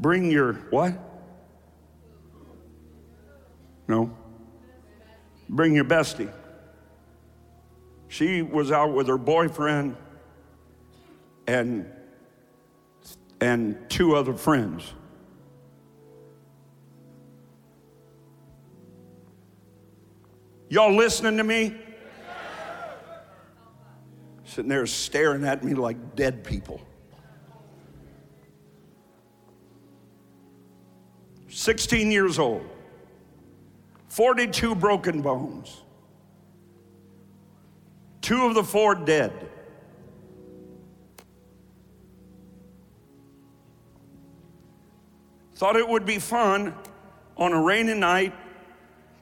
Bring your what? No. Bring your bestie. She was out with her boyfriend and and two other friends. Y'all listening to me? Sitting there staring at me like dead people. 16 years old, 42 broken bones, two of the four dead. thought it would be fun on a rainy night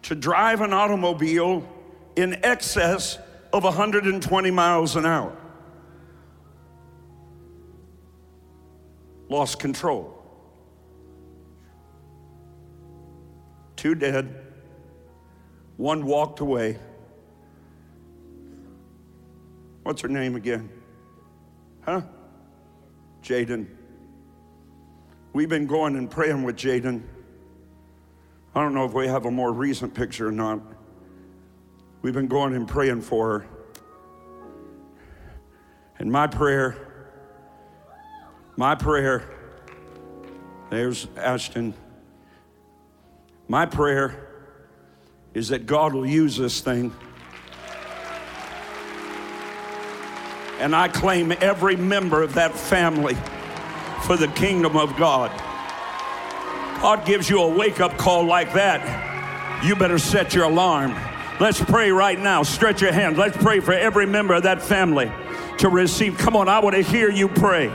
to drive an automobile in excess of 120 miles an hour. Lost control. Two dead, one walked away. What's her name again? Huh? Jaden. We've been going and praying with Jaden. I don't know if we have a more recent picture or not. We've been going and praying for her. And my prayer, my prayer, there's Ashton. My prayer is that God will use this thing. And I claim every member of that family for the kingdom of God. God gives you a wake up call like that, you better set your alarm. Let's pray right now. Stretch your hands. Let's pray for every member of that family to receive. Come on, I want to hear you pray.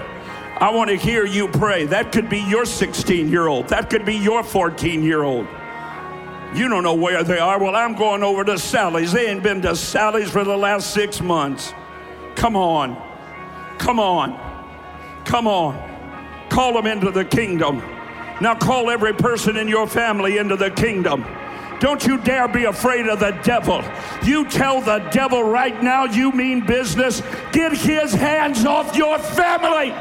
I want to hear you pray. That could be your 16 year old, that could be your 14 year old. You don't know where they are. Well, I'm going over to Sally's. They ain't been to Sally's for the last six months. Come on. Come on. Come on. Call them into the kingdom. Now call every person in your family into the kingdom. Don't you dare be afraid of the devil. You tell the devil right now you mean business. Get his hands off your family.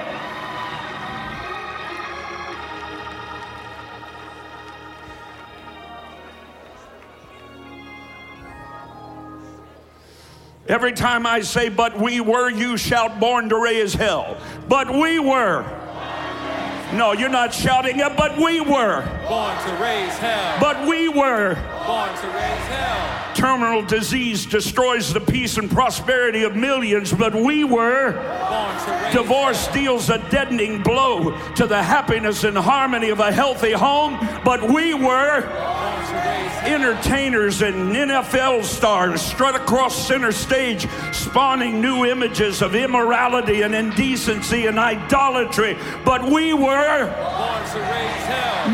Every time I say, but we were, you shout, born to raise hell. But we were. No, you're not shouting it, but we were. Born to raise hell. But we were. Born to raise hell. terminal disease destroys the peace and prosperity of millions, but we were. Divorce deals a deadening blow to the happiness and harmony of a healthy home, but we were entertainers and NFL stars strut across center stage, spawning new images of immorality and indecency and idolatry. But we were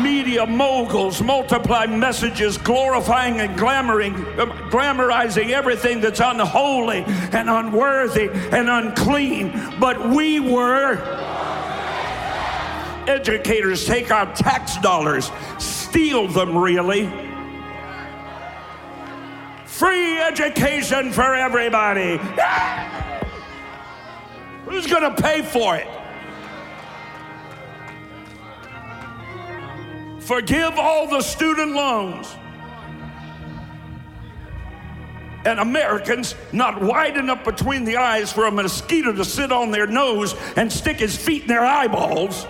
media moguls, multiply messages, glorifying and glamoring, um, glamorizing everything that's unholy and unworthy and unclean. But we were educators take our tax dollars, steal them really Free education for everybody. Who's going to pay for it? Forgive all the student loans. And Americans not wide enough between the eyes for a mosquito to sit on their nose and stick his feet in their eyeballs.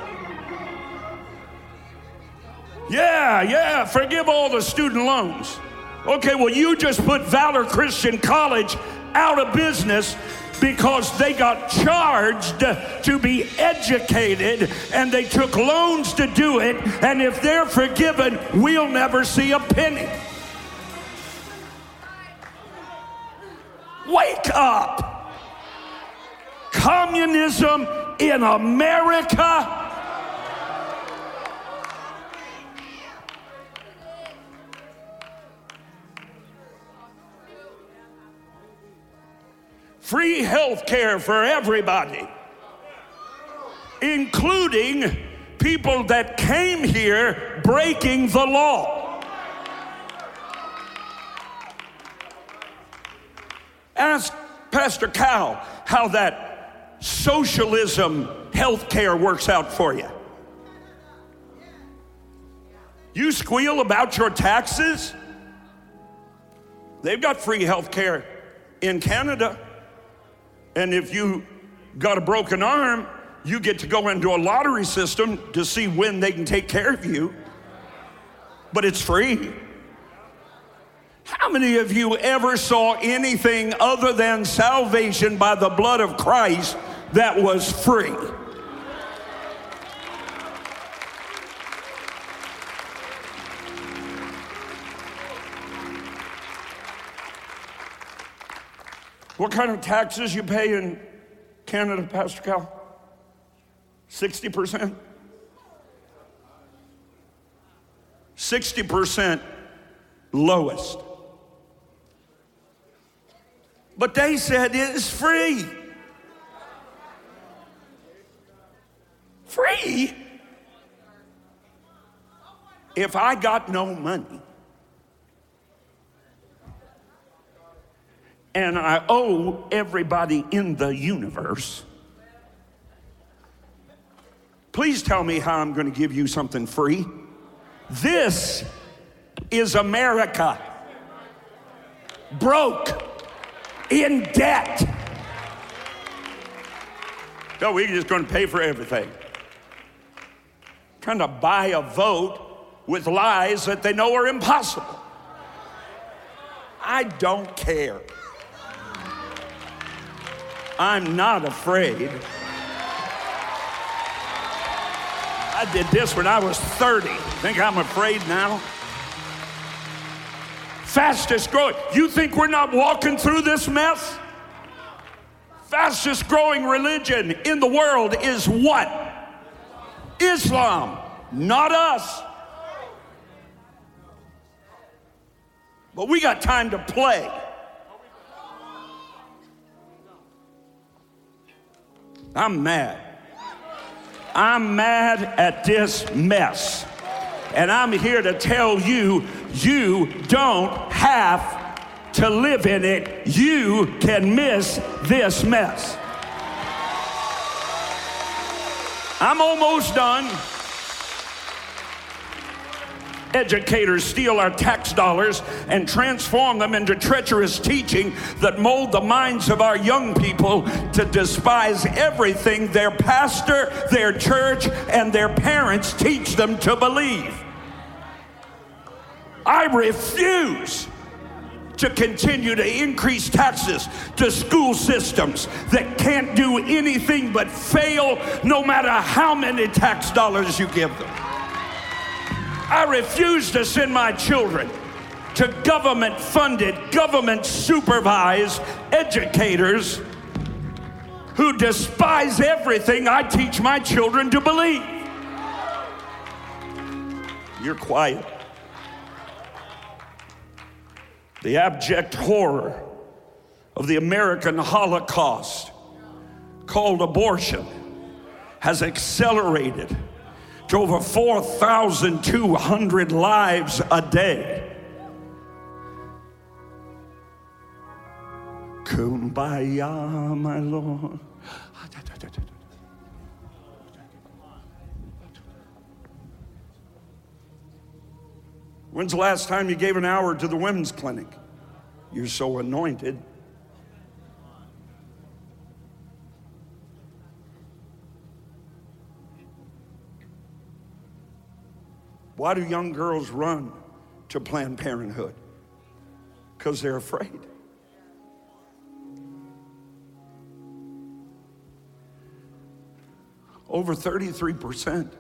Yeah, yeah, forgive all the student loans. Okay, well, you just put Valor Christian College out of business because they got charged to be educated and they took loans to do it. And if they're forgiven, we'll never see a penny. Wake up! Communism in America free health care for everybody, including people that came here breaking the law. Ask Pastor Cal how that socialism health care works out for you. You squeal about your taxes? They've got free health care in Canada. And if you got a broken arm, you get to go into a lottery system to see when they can take care of you. But it's free. How many of you ever saw anything other than salvation by the blood of Christ that was free? What kind of taxes you pay in Canada, Pastor Cal? 60%? 60% lowest. But they said it is free. Free? If I got no money, and I owe everybody in the universe, please tell me how I'm going to give you something free. This is America. Broke, in debt. No, we're just going to pay for everything. Trying to buy a vote with lies that they know are impossible. I don't care. I'm not afraid. I did this when I was 30. Think I'm afraid now? Fastest growing. You think we're not walking through this mess? Fastest growing religion in the world is what? Islam, not us. But we got time to play. I'm mad. I'm mad at this mess. And I'm here to tell you, you don't have to live in it. You can miss this mess. I'm almost done educators steal our tax dollars and transform them into treacherous teaching that mold the minds of our young people to despise everything their pastor, their church, and their parents teach them to believe. I refuse to continue to increase taxes to school systems that can't do anything but fail no matter how many tax dollars you give them. I refuse to send my children to government funded, government supervised educators who despise everything I teach my children to believe. You're quiet. The abject horror of the American Holocaust, called abortion, has accelerated to over 4,200 lives a day. Kumbaya, my Lord. When's the last time you gave an hour to the women's clinic? You're so anointed. Why do young girls run to Planned Parenthood? Because they're afraid. Over 33%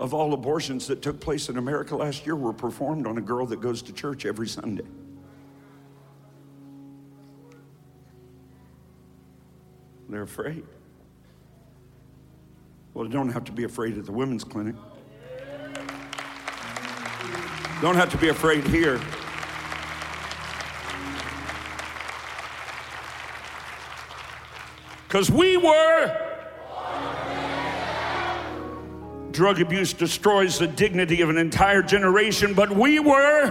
of all abortions that took place in America last year were performed on a girl that goes to church every Sunday. They're afraid. Well, they don't have to be afraid at the women's clinic. Don't have to be afraid here. Because we were. Drug abuse destroys the dignity of an entire generation, but we were.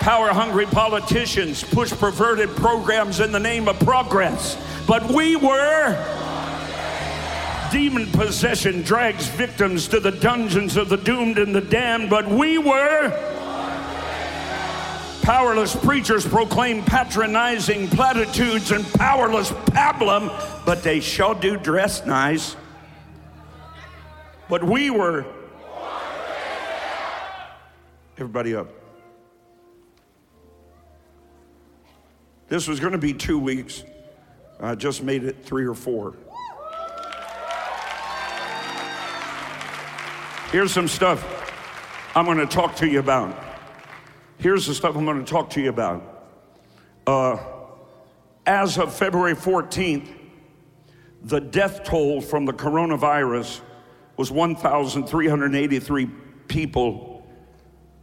Power hungry politicians push perverted programs in the name of progress, but we were. Demon possession drags victims to the dungeons of the doomed and the damned, but we were. Powerless preachers proclaim patronizing platitudes and powerless pablum, but they sure do dress nice. But we were. Everybody up. This was going to be two weeks. I just made it three or four. Here's some stuff I'm going to talk to you about. Here's the stuff I'm going to talk to you about. Uh, as of February 14th, the death toll from the coronavirus was 1,383 people,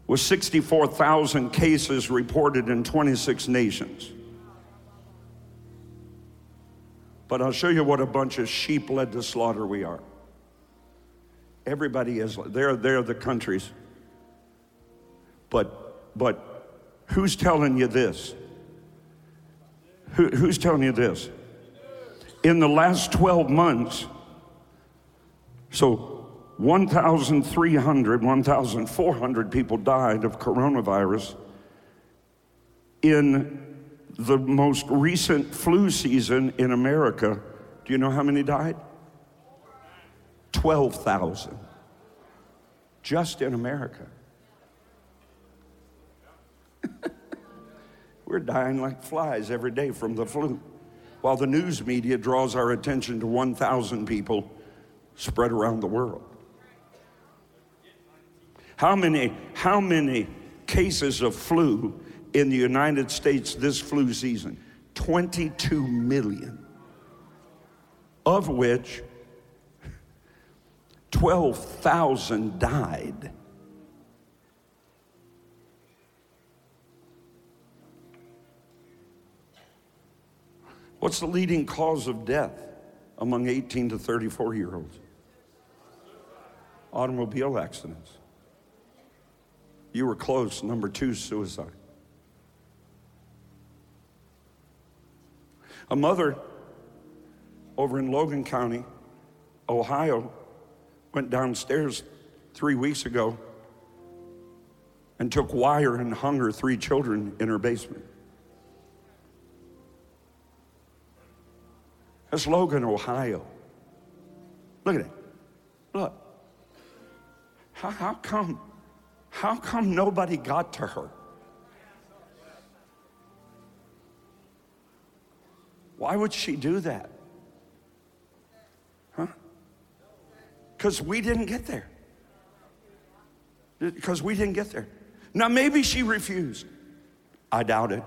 with 64,000 cases reported in 26 nations. But I'll show you what a bunch of sheep led to slaughter we are. Everybody is, they're, they're the countries. But, but who's telling you this? Who, who's telling you this? In the last 12 months, so 1,300, 1,400 people died of coronavirus in the most recent flu season in America. Do you know how many died? 12,000 just in America. [laughs] We're dying like flies every day from the flu, while the news media draws our attention to 1,000 people spread around the world. How many, how many cases of flu in the United States this flu season? 22 million, of which 12,000 died. What's the leading cause of death among 18 to 34 year olds? Automobile accidents. You were close. Number two, suicide. A mother over in Logan County, Ohio, went downstairs three weeks ago and took wire and hung her three children in her basement. That's Logan, Ohio. Look at it. Look. How, how come? How come nobody got to her? Why would she do that? Because we didn't get there. Because we didn't get there. Now, maybe she refused. I doubt it.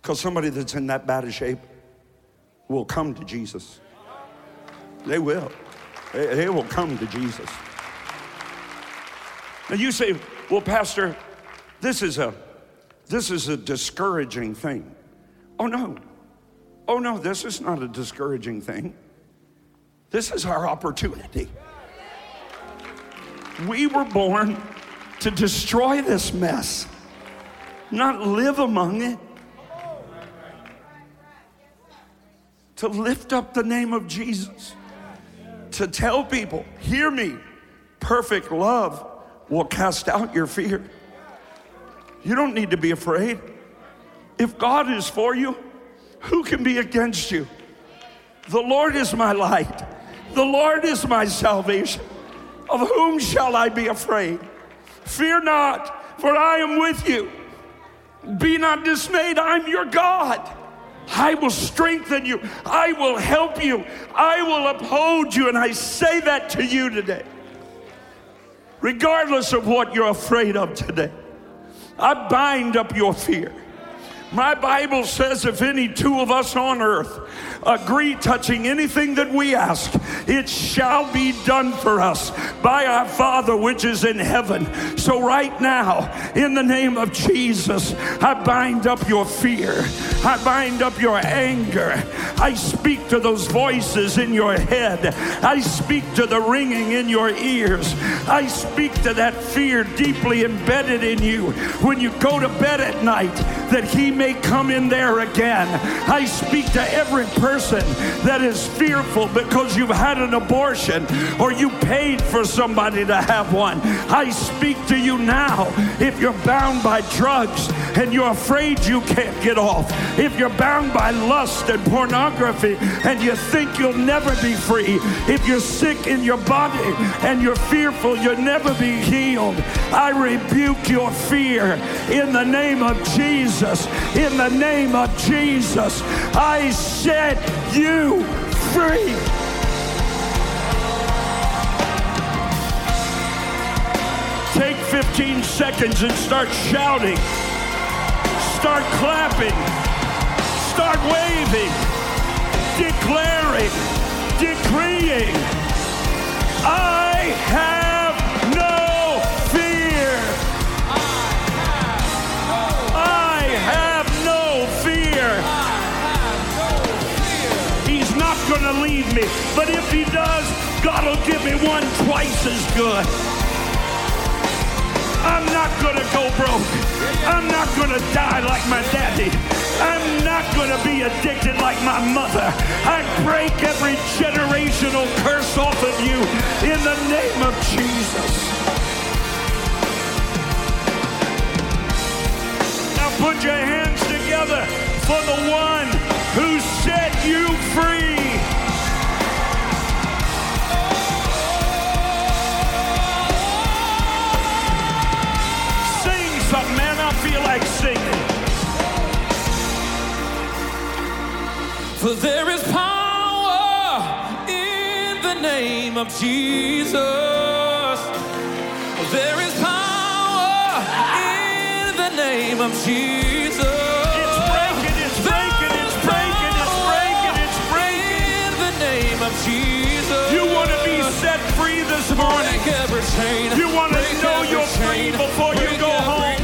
Because somebody that's in that bad a shape will come to Jesus. They will. They, they will come to Jesus. And you say, well, Pastor, this is a this is a discouraging thing. Oh no. Oh no, this is not a discouraging thing. This is our opportunity. We were born to destroy this mess, not live among it. To lift up the name of Jesus, to tell people, hear me, perfect love will cast out your fear. You don't need to be afraid. If God is for you, who can be against you? The Lord is my light. The Lord is my salvation. Of whom shall I be afraid? Fear not, for I am with you. Be not dismayed, I'm your God. I will strengthen you. I will help you. I will uphold you. And I say that to you today. Regardless of what you're afraid of today, I bind up your fear. My Bible says if any two of us on earth agree touching anything that we ask, it shall be done for us by our Father which is in heaven. So, right now, in the name of Jesus, I bind up your fear, I bind up your anger, I speak to those voices in your head, I speak to the ringing in your ears, I speak to that fear deeply embedded in you when you go to bed at night that He may come in there again. I speak to every person person that is fearful because you've had an abortion or you paid for somebody to have one, I speak to you now. If you're bound by drugs and you're afraid you can't get off, if you're bound by lust and pornography and you think you'll never be free, if you're sick in your body and you're fearful you'll never be healed, I rebuke your fear in the name of Jesus. In the name of Jesus, I set you free. Take 15 seconds and start shouting. Start clapping. Start waving. Declaring. Decreeing. I have he does, God will give me one twice as good. I'm not to go broke. I'm not to die like my daddy. I'm not to be addicted like my mother. I break every generational curse off of you in the name of Jesus. Now put your hands together for the one who set you free. Like singing. For there is power in the name of Jesus. There is power in the name of Jesus. It's breaking, it's breaking, it's breaking, it's breaking, it's breaking. In the name of Jesus. You want to be set free this morning. Break every chain. You wanna know every you're free before you go home.